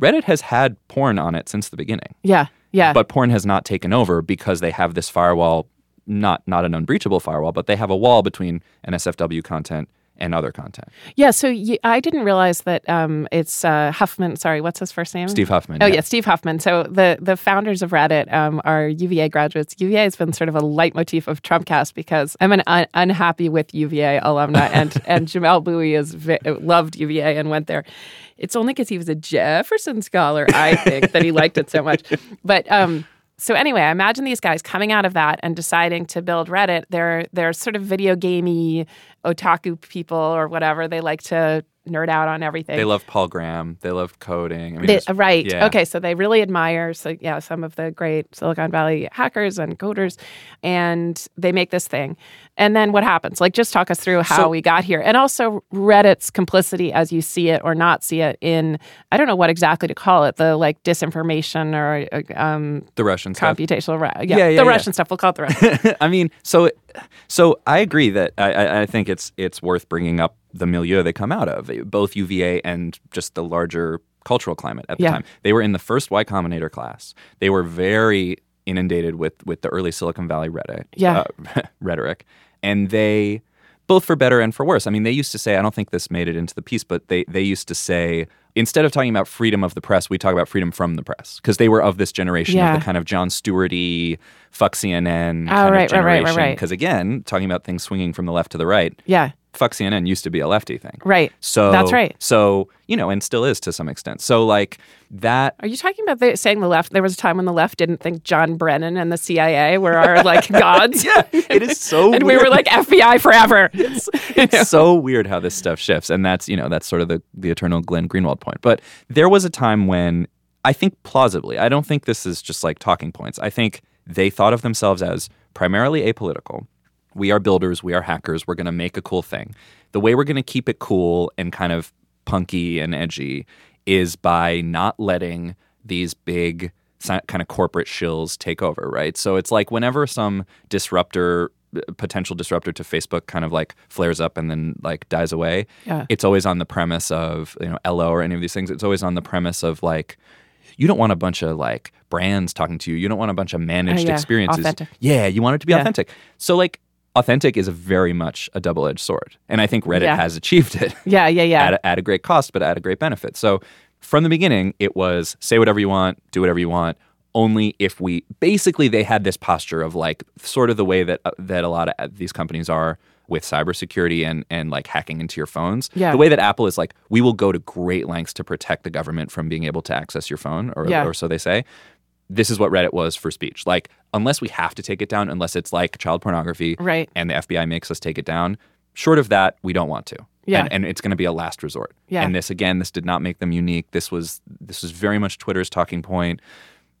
[SPEAKER 7] Reddit has had porn on it since the beginning.
[SPEAKER 8] Yeah. Yeah.
[SPEAKER 7] But porn has not taken over because they have this firewall, not not an unbreachable firewall, but they have a wall between NSFW content and other content.
[SPEAKER 8] Yeah, so I didn't realize that um, it's uh, Huffman. Sorry, what's his first name?
[SPEAKER 7] Steve Huffman,
[SPEAKER 8] Oh
[SPEAKER 7] yeah.
[SPEAKER 8] yeah. Steve Huffman. So the the founders of Reddit um, are UVA graduates. UVA has been sort of a leitmotif of Trumpcast because I'm an un- unhappy with UVA alumna, and [LAUGHS] and Jamelle Bouie is vi- loved UVA and went there. It's only because he was a Jefferson scholar, I think, that he liked it so much. [LAUGHS] But um, so anyway, I imagine these guys coming out of that and deciding to build Reddit. They're they're sort of video gamey otaku people or whatever. They like to nerd out on everything.
[SPEAKER 7] They love Paul Graham. They love coding. I mean,
[SPEAKER 8] They- right.
[SPEAKER 7] yeah.
[SPEAKER 8] Okay. So they really admire, so yeah, some of the great Silicon Valley hackers and coders, and they make this thing. And then what happens? Like, just talk us through how
[SPEAKER 7] So-
[SPEAKER 8] we got here, and also Reddit's complicity as you see it or not see it in I don't know what exactly to call it, the like disinformation or uh, um,
[SPEAKER 7] The Russian stuff.
[SPEAKER 8] computational. Ra- yeah,
[SPEAKER 7] Yeah, yeah,
[SPEAKER 8] the
[SPEAKER 7] yeah.
[SPEAKER 8] Russian stuff. We'll call it the Russian. [LAUGHS]
[SPEAKER 7] I mean, so so I agree that I- I, I think it's it's worth bringing up the milieu they come out of, both UVA and just the larger cultural climate at the
[SPEAKER 8] Yeah.
[SPEAKER 7] time. They were in the first Y Combinator class. They were very inundated with with the early Silicon Valley rhetoric,
[SPEAKER 8] Yeah.
[SPEAKER 7] uh, [LAUGHS] rhetoric, and they both for better and for worse. I mean, they used to say, I don't think this made it into the piece, but they they used to say instead of talking about freedom of the press, we talk about freedom from the press because they were of this generation
[SPEAKER 8] Yeah.
[SPEAKER 7] of the kind of Jon Stewarty, fuck CNN
[SPEAKER 8] Oh,
[SPEAKER 7] kind
[SPEAKER 8] right,
[SPEAKER 7] of
[SPEAKER 8] right, right, right,
[SPEAKER 7] generation.
[SPEAKER 8] right.
[SPEAKER 7] Because again, talking about things swinging from the left to the right,
[SPEAKER 8] yeah.
[SPEAKER 7] Fuck CNN used to be a lefty thing.
[SPEAKER 8] Right.
[SPEAKER 7] So
[SPEAKER 8] That's right.
[SPEAKER 7] So you know, and still is to some extent. So like that.
[SPEAKER 8] Are you talking about the, saying the left? There was a time when the left didn't think John Brennan and the CIA were our like [LAUGHS] gods.
[SPEAKER 7] yeah, it is so. Weird. [LAUGHS]
[SPEAKER 8] And we were like FBI forever. [LAUGHS]
[SPEAKER 7] it's so weird how this stuff shifts, and that's you know that's sort of the the eternal Glenn Greenwald point. But there was a time when I think plausibly, I don't think this is just like talking points. I think they thought of themselves as primarily apolitical. We are builders, we are hackers. We're going to make a cool thing. The way we're going to keep it cool and kind of punky and edgy is by not letting these big kind of corporate shills take over, right? So it's like whenever some disruptor potential disruptor to Facebook kind of like flares up and then like dies away.
[SPEAKER 8] Yeah.
[SPEAKER 7] It's always on the premise of, you know, Ello or any of these things. It's always on the premise of like you don't want a bunch of like brands talking to you. You don't want a bunch of managed oh,
[SPEAKER 8] yeah.
[SPEAKER 7] experiences.
[SPEAKER 8] Authentic.
[SPEAKER 7] Yeah, you want it to be
[SPEAKER 8] Yeah.
[SPEAKER 7] authentic. So like authentic is very much a double-edged sword. And I think Reddit
[SPEAKER 8] Yeah.
[SPEAKER 7] has achieved it [LAUGHS]
[SPEAKER 8] yeah, yeah, yeah.
[SPEAKER 7] at, a, at a great cost, but at a great benefit. So from the beginning, it was say whatever you want, do whatever you want. only if we basically they had this posture of like sort of the way that uh, that a lot of uh, these companies are with cybersecurity and and like hacking into your phones.
[SPEAKER 8] Yeah.
[SPEAKER 7] The way that Apple is like, we will go to great lengths to protect the government from being able to access your phone, or
[SPEAKER 8] Yeah.
[SPEAKER 7] or so they say. This is what Reddit was for speech. Like, unless we have to take it down, unless it's like child pornography,
[SPEAKER 8] Right.
[SPEAKER 7] and the FBI makes us take it down. Short of that, we don't want to.
[SPEAKER 8] Yeah.
[SPEAKER 7] And, and it's going to be a last resort.
[SPEAKER 8] Yeah.
[SPEAKER 7] And this again, this did not make them unique. This was this was very much Twitter's talking point.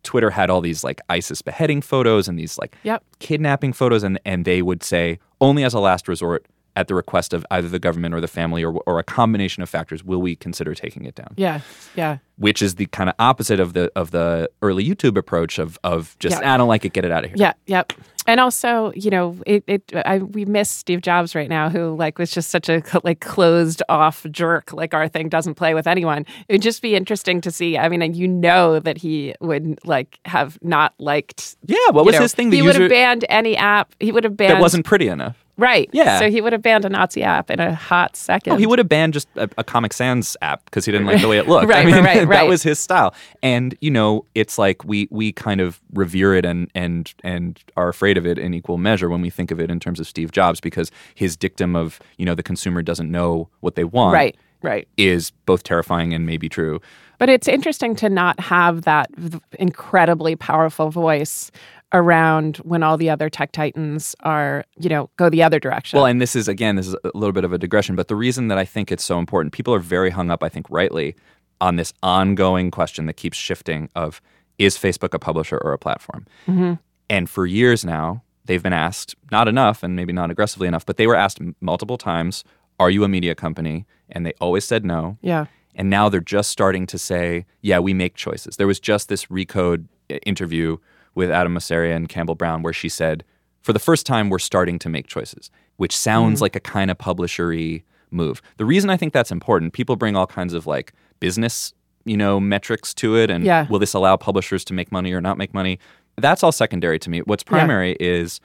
[SPEAKER 7] Twitter had all these like ISIS beheading photos and these like
[SPEAKER 8] Yep.
[SPEAKER 7] kidnapping photos, and and they would say only as a last resort, at the request of either the government or the family or or a combination of factors, will we consider taking it down.
[SPEAKER 8] Yeah. Yeah.
[SPEAKER 7] Which is the kind of opposite of the of the early YouTube approach of of just
[SPEAKER 8] Yeah.
[SPEAKER 7] Ah, I don't like it, get it out of here.
[SPEAKER 8] Yeah, yep. And also, you know, it, it I, we miss Steve Jobs right now, who like was just such a like closed off jerk. Like our thing doesn't play with anyone. It'd just be interesting to see. I mean, and you know that he would like have not liked.
[SPEAKER 7] Yeah, what was
[SPEAKER 8] know,
[SPEAKER 7] his thing? The
[SPEAKER 8] he would have banned any app. He would have banned
[SPEAKER 7] that wasn't pretty enough.
[SPEAKER 8] Right.
[SPEAKER 7] Yeah.
[SPEAKER 8] So he would have banned a Nazi app in a hot second.
[SPEAKER 7] Oh, he would have banned just a, a Comic Sans app because he didn't like the way it [LAUGHS] looked.
[SPEAKER 8] Right,
[SPEAKER 7] I mean,
[SPEAKER 8] right, [LAUGHS] right,
[SPEAKER 7] that was his style. And you know, it's like we we kind of revere it and and and are afraid of it in equal measure when we think of it in terms of Steve Jobs because his dictum of you know the consumer doesn't know what they want
[SPEAKER 8] Right. Right.
[SPEAKER 7] is both terrifying and maybe true.
[SPEAKER 8] But it's interesting to not have that v- incredibly powerful voice around when all the other tech titans are, you know, go the other direction.
[SPEAKER 7] Well, and this is again, this is a little bit of a digression, but the reason that I think it's so important, people are very hung up, I think, rightly, on this ongoing question that keeps shifting of is Facebook a publisher or a platform?
[SPEAKER 8] Mhm.
[SPEAKER 7] And for years now, they've been asked, not enough and maybe not aggressively enough, but they were asked multiple times, are you a media company? And they always said no.
[SPEAKER 8] Yeah.
[SPEAKER 7] And now they're just starting to say, yeah, we make choices. There was just this Recode uh, interview with Adam Mosseri and Campbell Brown where she said, for the first time, we're starting to make choices, which sounds
[SPEAKER 8] Mhm.
[SPEAKER 7] like a kind of publishery move. The reason I think that's important, people bring all kinds of like business, you know, metrics to it, and
[SPEAKER 8] Yeah.
[SPEAKER 7] will this allow publishers to make money or not make money? That's all secondary to me. What's
[SPEAKER 8] Yeah.
[SPEAKER 7] primary is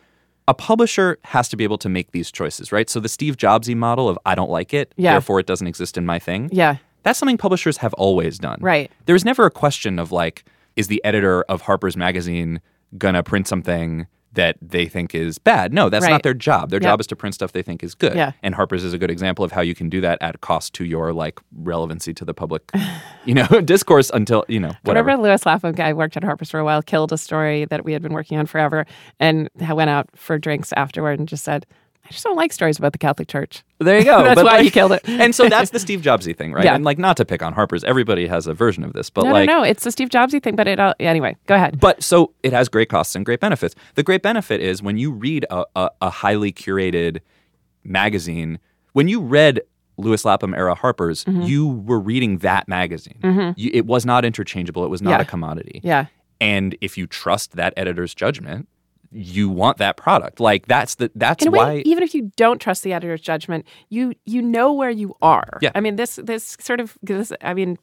[SPEAKER 7] a publisher has to be able to make these choices, right? So the Steve Jobsy model of I don't like it,
[SPEAKER 8] Yeah.
[SPEAKER 7] therefore it doesn't exist in my thing.
[SPEAKER 8] Yeah.
[SPEAKER 7] That's something publishers have always done.
[SPEAKER 8] Right.
[SPEAKER 7] There was never a question of like, is the editor of Harper's Magazine gonna print something that they think is bad? No, that's
[SPEAKER 8] Right.
[SPEAKER 7] not their job. Their
[SPEAKER 8] Yep.
[SPEAKER 7] job is to print stuff they think is good.
[SPEAKER 8] Yeah.
[SPEAKER 7] And Harper's is a good example of how you can do that at cost to your like relevancy to the public, [LAUGHS] you know, [LAUGHS] discourse until, you know, whatever.
[SPEAKER 8] Remember Lewis Lapham guy worked at Harper's for a while, killed a story that we had been working on forever, and went out for drinks afterward and just said, I just don't like stories about the Catholic Church.
[SPEAKER 7] There you go. [LAUGHS]
[SPEAKER 8] That's
[SPEAKER 7] But,
[SPEAKER 8] why
[SPEAKER 7] like-
[SPEAKER 8] he killed it.
[SPEAKER 7] and so that's the [LAUGHS] Steve Jobsy thing, right?
[SPEAKER 8] Yeah.
[SPEAKER 7] And like not to pick on Harper's, everybody has a version of this, but
[SPEAKER 8] no,
[SPEAKER 7] like
[SPEAKER 8] no, no. It's the Steve Jobsy thing, but it all, anyway, go ahead.
[SPEAKER 7] But so it has great costs and great benefits. The great benefit is when you read a, a, a highly curated magazine, when you read Lewis Lapham era Harper's,
[SPEAKER 8] Mhm.
[SPEAKER 7] you were reading that magazine.
[SPEAKER 8] Mhm.
[SPEAKER 7] You, it was not interchangeable. It was not
[SPEAKER 8] Yeah.
[SPEAKER 7] a commodity.
[SPEAKER 8] Yeah.
[SPEAKER 7] And if you trust that editor's judgment, you want that product. Like that's the that's
[SPEAKER 8] way,
[SPEAKER 7] why
[SPEAKER 8] even if you don't trust the editor's judgment, you you know where you are.
[SPEAKER 7] Yeah.
[SPEAKER 8] I mean, this this sort of this. I mean,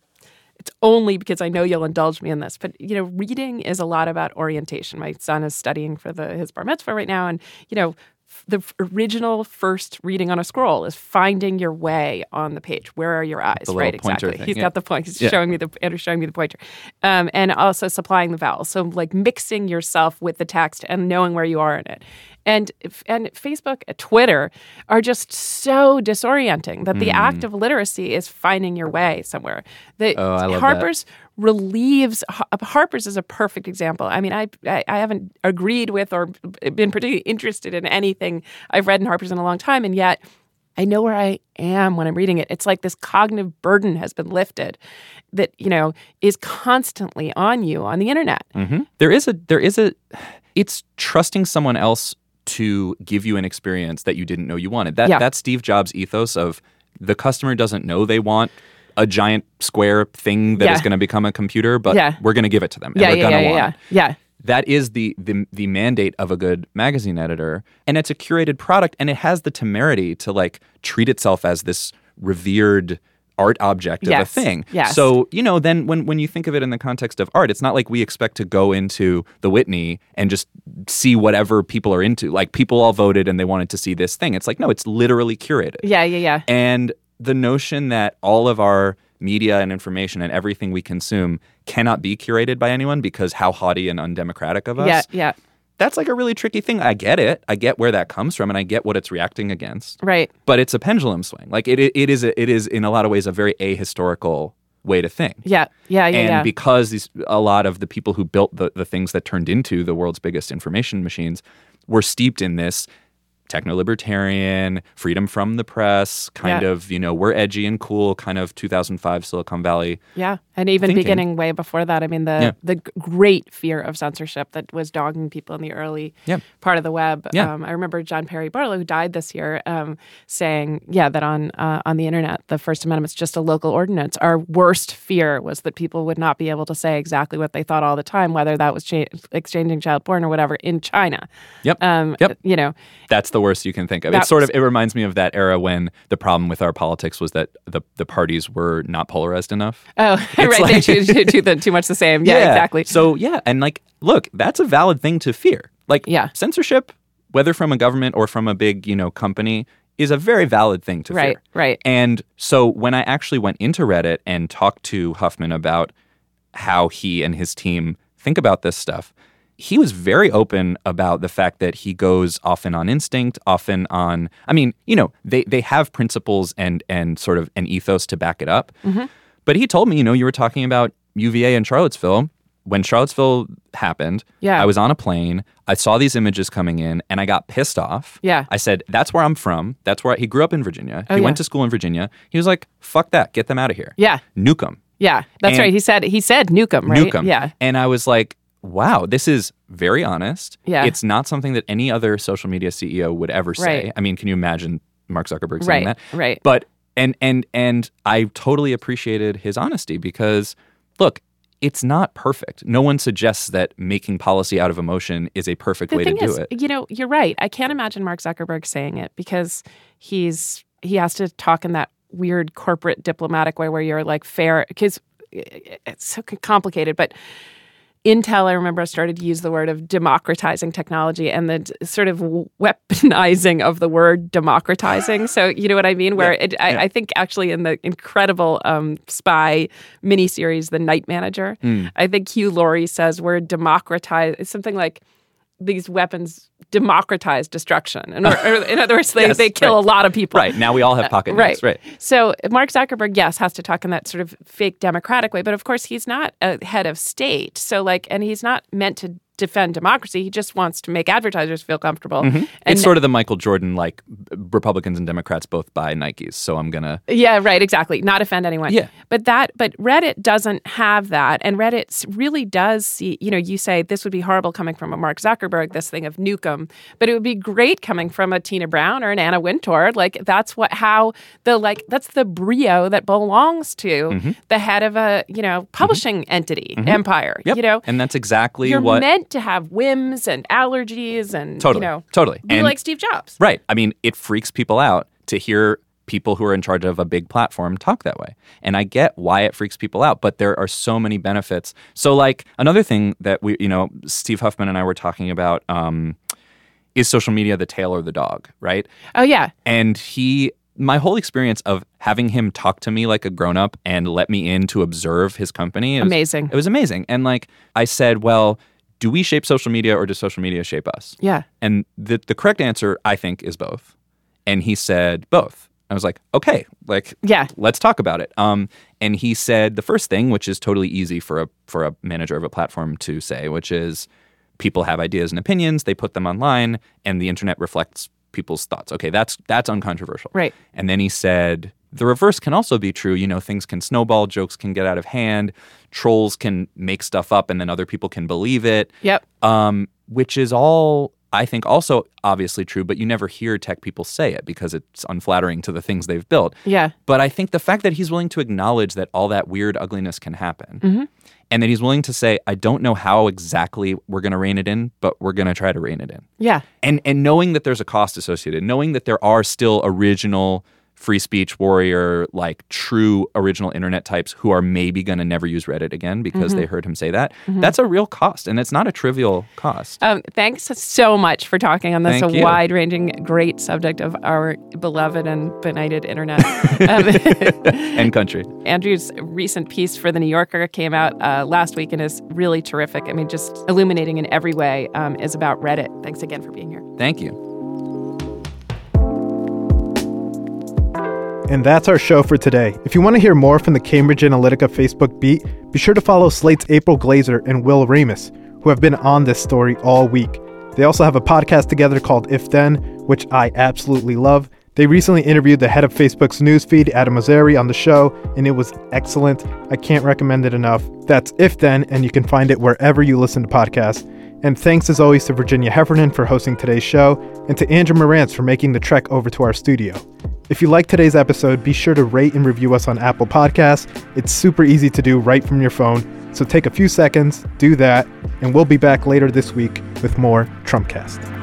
[SPEAKER 8] it's only because I know you'll indulge me in this, but you know, reading is a lot about orientation. My son is studying for the his bar mitzvah right now, and you know. The original first reading on a scroll is finding your way on the page. Where are your eyes? Right, exactly.
[SPEAKER 7] thing,
[SPEAKER 8] He's
[SPEAKER 7] yeah.
[SPEAKER 8] got the point. He's
[SPEAKER 7] Yeah.
[SPEAKER 8] showing me the Andrew's showing me the pointer, um, and also supplying the vowels. So like mixing yourself with the text and knowing where you are in it. And and Facebook, uh, Twitter are just so disorienting that the
[SPEAKER 7] Mm.
[SPEAKER 8] act of literacy is finding your way somewhere. The
[SPEAKER 7] Oh, that.
[SPEAKER 8] Harper's relieves Harper's is a perfect example. I mean, I, I I haven't agreed with or been particularly interested in anything I've read in Harper's in a long time, and yet I know where I am when I'm reading it. It's like this cognitive burden has been lifted that you know is constantly on you on the internet.
[SPEAKER 7] Mhm. There is a there is a it's trusting someone else to give you an experience that you didn't know you wanted. That
[SPEAKER 8] Yeah.
[SPEAKER 7] that's Steve Jobs' ethos of the customer doesn't know they want a giant square thing that is
[SPEAKER 8] Yeah.
[SPEAKER 7] going to become a computer, but
[SPEAKER 8] Yeah.
[SPEAKER 7] we're going to give it to them. and
[SPEAKER 8] Yeah, yeah,
[SPEAKER 7] going to
[SPEAKER 8] yeah,
[SPEAKER 7] want
[SPEAKER 8] yeah,
[SPEAKER 7] it.
[SPEAKER 8] yeah.
[SPEAKER 7] That is the, the the mandate of a good magazine editor, and it's a curated product, and it has the temerity to like treat itself as this revered art object of a
[SPEAKER 8] Yes,
[SPEAKER 7] thing.
[SPEAKER 8] yes.
[SPEAKER 7] So you know, then when when you think of it in the context of art, it's not like we expect to go into the Whitney and just see whatever people are into. Like people all voted and they wanted to see this thing. It's like no, it's literally curated.
[SPEAKER 8] Yeah, yeah, yeah.
[SPEAKER 7] And the notion that all of our media and information and everything we consume cannot be curated by anyone because how haughty and undemocratic of us.
[SPEAKER 8] Yeah, yeah.
[SPEAKER 7] That's like a really tricky thing. I get it. I get where that comes from and I get what it's reacting against.
[SPEAKER 8] Right.
[SPEAKER 7] But it's a pendulum swing. Like it, it is a, it is in a lot of ways a very ahistorical way to think.
[SPEAKER 8] Yeah, yeah, yeah.
[SPEAKER 7] and
[SPEAKER 8] yeah.
[SPEAKER 7] because these a lot of the people who built the, the things that turned into the world's biggest information machines were steeped in this techno libertarian, freedom from the press, kind
[SPEAKER 8] Yeah.
[SPEAKER 7] of, you know, we're edgy and cool, kind of 2005 Silicon Valley.
[SPEAKER 8] Yeah, and even
[SPEAKER 7] thinking.
[SPEAKER 8] beginning way before that. I mean, the
[SPEAKER 7] Yeah.
[SPEAKER 8] the great fear of censorship that was dogging people in the early
[SPEAKER 7] Yeah.
[SPEAKER 8] part of the web.
[SPEAKER 7] Yeah.
[SPEAKER 8] Um, I remember John Perry Barlow, who died this year, um, saying, "Yeah, that on uh, on the internet, the First Amendment's just a local ordinance. Our worst fear was that people would not be able to say exactly what they thought all the time, whether that was cha- exchanging child porn or whatever in China.
[SPEAKER 7] Yep.
[SPEAKER 8] Um,
[SPEAKER 7] Yep.
[SPEAKER 8] You know,
[SPEAKER 7] That's the worst you can think of.
[SPEAKER 8] That
[SPEAKER 7] It's sort of it reminds me of that era when the problem with our politics was that the the parties were not polarized enough.
[SPEAKER 8] oh, [LAUGHS] right,
[SPEAKER 7] like-
[SPEAKER 8] they too, too, the- much the same. [LAUGHS] Yeah, exactly.
[SPEAKER 7] So yeah, and like, look, that's a valid thing to fear. Like,
[SPEAKER 8] Yeah.
[SPEAKER 7] censorship, whether from a government or from a big, you know, company, is a very valid thing to fear.
[SPEAKER 8] Right,
[SPEAKER 7] fear.
[SPEAKER 8] right.
[SPEAKER 7] And so when I actually went into Reddit and talked to Huffman about how he and his team think about this stuff, he was very open about the fact that he goes often on instinct, often on I mean, you know, they they have principles and and sort of an ethos to back it up.
[SPEAKER 8] Mm-hmm.
[SPEAKER 7] But he told me, you know, you were talking about UVA and Charlottesville. When Charlottesville happened,
[SPEAKER 8] Yeah.
[SPEAKER 7] I was on a plane. I saw these images coming in and I got pissed off.
[SPEAKER 8] Yeah.
[SPEAKER 7] I said, that's where I'm from. That's where I, he grew up in Virginia.
[SPEAKER 8] Oh,
[SPEAKER 7] he
[SPEAKER 8] yeah.
[SPEAKER 7] went to school in Virginia. He was like, fuck that. Get them out of here.
[SPEAKER 8] Yeah.
[SPEAKER 7] Nuke them.
[SPEAKER 8] Yeah, that's
[SPEAKER 7] And-
[SPEAKER 8] right. He said he said Nukem, right?
[SPEAKER 7] Nuke them.
[SPEAKER 8] Yeah.
[SPEAKER 7] And I was like, wow, this is very honest.
[SPEAKER 8] Yeah.
[SPEAKER 7] It's not something that any other social media CEO would ever say.
[SPEAKER 8] Right.
[SPEAKER 7] I mean, can you imagine Mark Zuckerberg saying
[SPEAKER 8] Right,
[SPEAKER 7] that?
[SPEAKER 8] right.
[SPEAKER 7] But and and and I totally appreciated his honesty because look, it's not perfect. No one suggests that making policy out of emotion is a perfect
[SPEAKER 8] The
[SPEAKER 7] way to do
[SPEAKER 8] is,
[SPEAKER 7] it.
[SPEAKER 8] you know, you're right. I can't imagine Mark Zuckerberg saying it because he's he has to talk in that weird corporate diplomatic way where you're like fair because eh, eh, it's so complicated, but. Intel, I remember, I started to use the word of democratizing technology and the d- sort of weaponizing of the word democratizing. So, you know what I mean? Where
[SPEAKER 7] Yeah,
[SPEAKER 8] it, I,
[SPEAKER 7] yeah.
[SPEAKER 8] I think actually in the incredible um, spy miniseries, The Night Manager,
[SPEAKER 7] Mm.
[SPEAKER 8] I think Hugh Laurie says we're democratize. It's something like these weapons democratize destruction. And, or, or in other words, they, [LAUGHS]
[SPEAKER 7] Yes,
[SPEAKER 8] they kill
[SPEAKER 7] right.
[SPEAKER 8] a lot of people.
[SPEAKER 7] Right. Now we all have uh, pocket
[SPEAKER 8] Right.
[SPEAKER 7] Right.
[SPEAKER 8] So Mark Zuckerberg, yes, has to talk in that sort of fake democratic way, but of course he's not a head of state. So like, and he's not meant to defend democracy. He just wants to make advertisers feel comfortable.
[SPEAKER 7] Mm-hmm. it's sort of the Michael Jordan like Republicans and Democrats both buy Nikes, so I'm gonna
[SPEAKER 8] Yeah, right, exactly. Not offend anyone.
[SPEAKER 7] Yeah.
[SPEAKER 8] But that but Reddit doesn't have that. And Reddit really does see, you know, you say this would be horrible coming from a Mark Zuckerberg, this thing of Nukem, but it would be great coming from a Tina Brown or an Anna Wintour. Like that's what how the like that's the brio that belongs to
[SPEAKER 7] Mm-hmm.
[SPEAKER 8] the head of a, you know, publishing entity, empire.
[SPEAKER 7] Yep.
[SPEAKER 8] You know?
[SPEAKER 7] and that's exactly
[SPEAKER 8] You're
[SPEAKER 7] what
[SPEAKER 8] to have whims and allergies and
[SPEAKER 7] Totally.
[SPEAKER 8] you know
[SPEAKER 7] Totally.
[SPEAKER 8] be
[SPEAKER 7] And-
[SPEAKER 8] like Steve Jobs.
[SPEAKER 7] Right. I mean, it freaks people out to hear people who are in charge of a big platform talk that way. And I get why it freaks people out, but there are so many benefits. So, like, another thing that we, you know, Steve Huffman and I were talking about um, is social media the tail or the dog, right?
[SPEAKER 8] Oh yeah.
[SPEAKER 7] And he, my whole experience of having him talk to me like a grown up and let me in to observe his company, it was-
[SPEAKER 8] Amazing.
[SPEAKER 7] It was amazing. And like, I said, well, do we shape social media or does social media shape us?
[SPEAKER 8] Yeah.
[SPEAKER 7] And the, the correct answer, I think, is both. And he said both. I was like, okay, like,
[SPEAKER 8] Yeah.
[SPEAKER 7] let's talk about it. Um, and he said the first thing, which is totally easy for a for a manager of a platform to say, which is people have ideas and opinions, they put them online, and the internet reflects people's thoughts. Okay, that's that's uncontroversial.
[SPEAKER 8] Right.
[SPEAKER 7] And then he said the reverse can also be true. You know, things can snowball, jokes can get out of hand, trolls can make stuff up, and then other people can believe it.
[SPEAKER 8] Yep.
[SPEAKER 7] Um, which is all I think also obviously true, but you never hear tech people say it because it's unflattering to the things they've built.
[SPEAKER 8] Yeah.
[SPEAKER 7] But I think the fact that he's willing to acknowledge that all that weird ugliness can happen
[SPEAKER 8] Mm-hmm.
[SPEAKER 7] and that he's willing to say, I don't know how exactly we're going to rein it in, but we're going to try to rein it in.
[SPEAKER 8] Yeah.
[SPEAKER 7] And, and knowing that there's a cost associated, knowing that there are still original free speech warrior, like true original internet types who are maybe going to never use Reddit again because
[SPEAKER 8] Mhm.
[SPEAKER 7] they heard him say that.
[SPEAKER 8] Mhm.
[SPEAKER 7] That's a real cost, and it's not a trivial cost.
[SPEAKER 8] Um, thanks so much for talking on
[SPEAKER 7] this—a
[SPEAKER 8] wide ranging, great subject of our beloved and benighted internet. Um, [LAUGHS] [LAUGHS]
[SPEAKER 7] and country.
[SPEAKER 8] Andrew's recent piece for The New Yorker came out uh, last week and is really terrific. I mean, just illuminating in every way um, is about Reddit. Thanks again for being here.
[SPEAKER 7] Thank you.
[SPEAKER 5] And that's our show for today. If you want to hear more from the Cambridge Analytica Facebook beat, be sure to follow Slate's April Glaser and Will Oremus, who have been on this story all week. They also have a podcast together called If Then, which I absolutely love. They recently interviewed the head of Facebook's newsfeed, Adam Mosseri, on the show, and it was excellent. I can't recommend it enough. That's If Then, and you can find it wherever you listen to podcasts. And thanks as always to Virginia Heffernan for hosting today's show, and to Andrew Marantz for making the trek over to our studio. If you like today's episode, be sure to rate and review us on Apple Podcasts. It's super easy to do right from your phone. So take a few seconds, do that, and we'll be back later this week with more Trumpcast.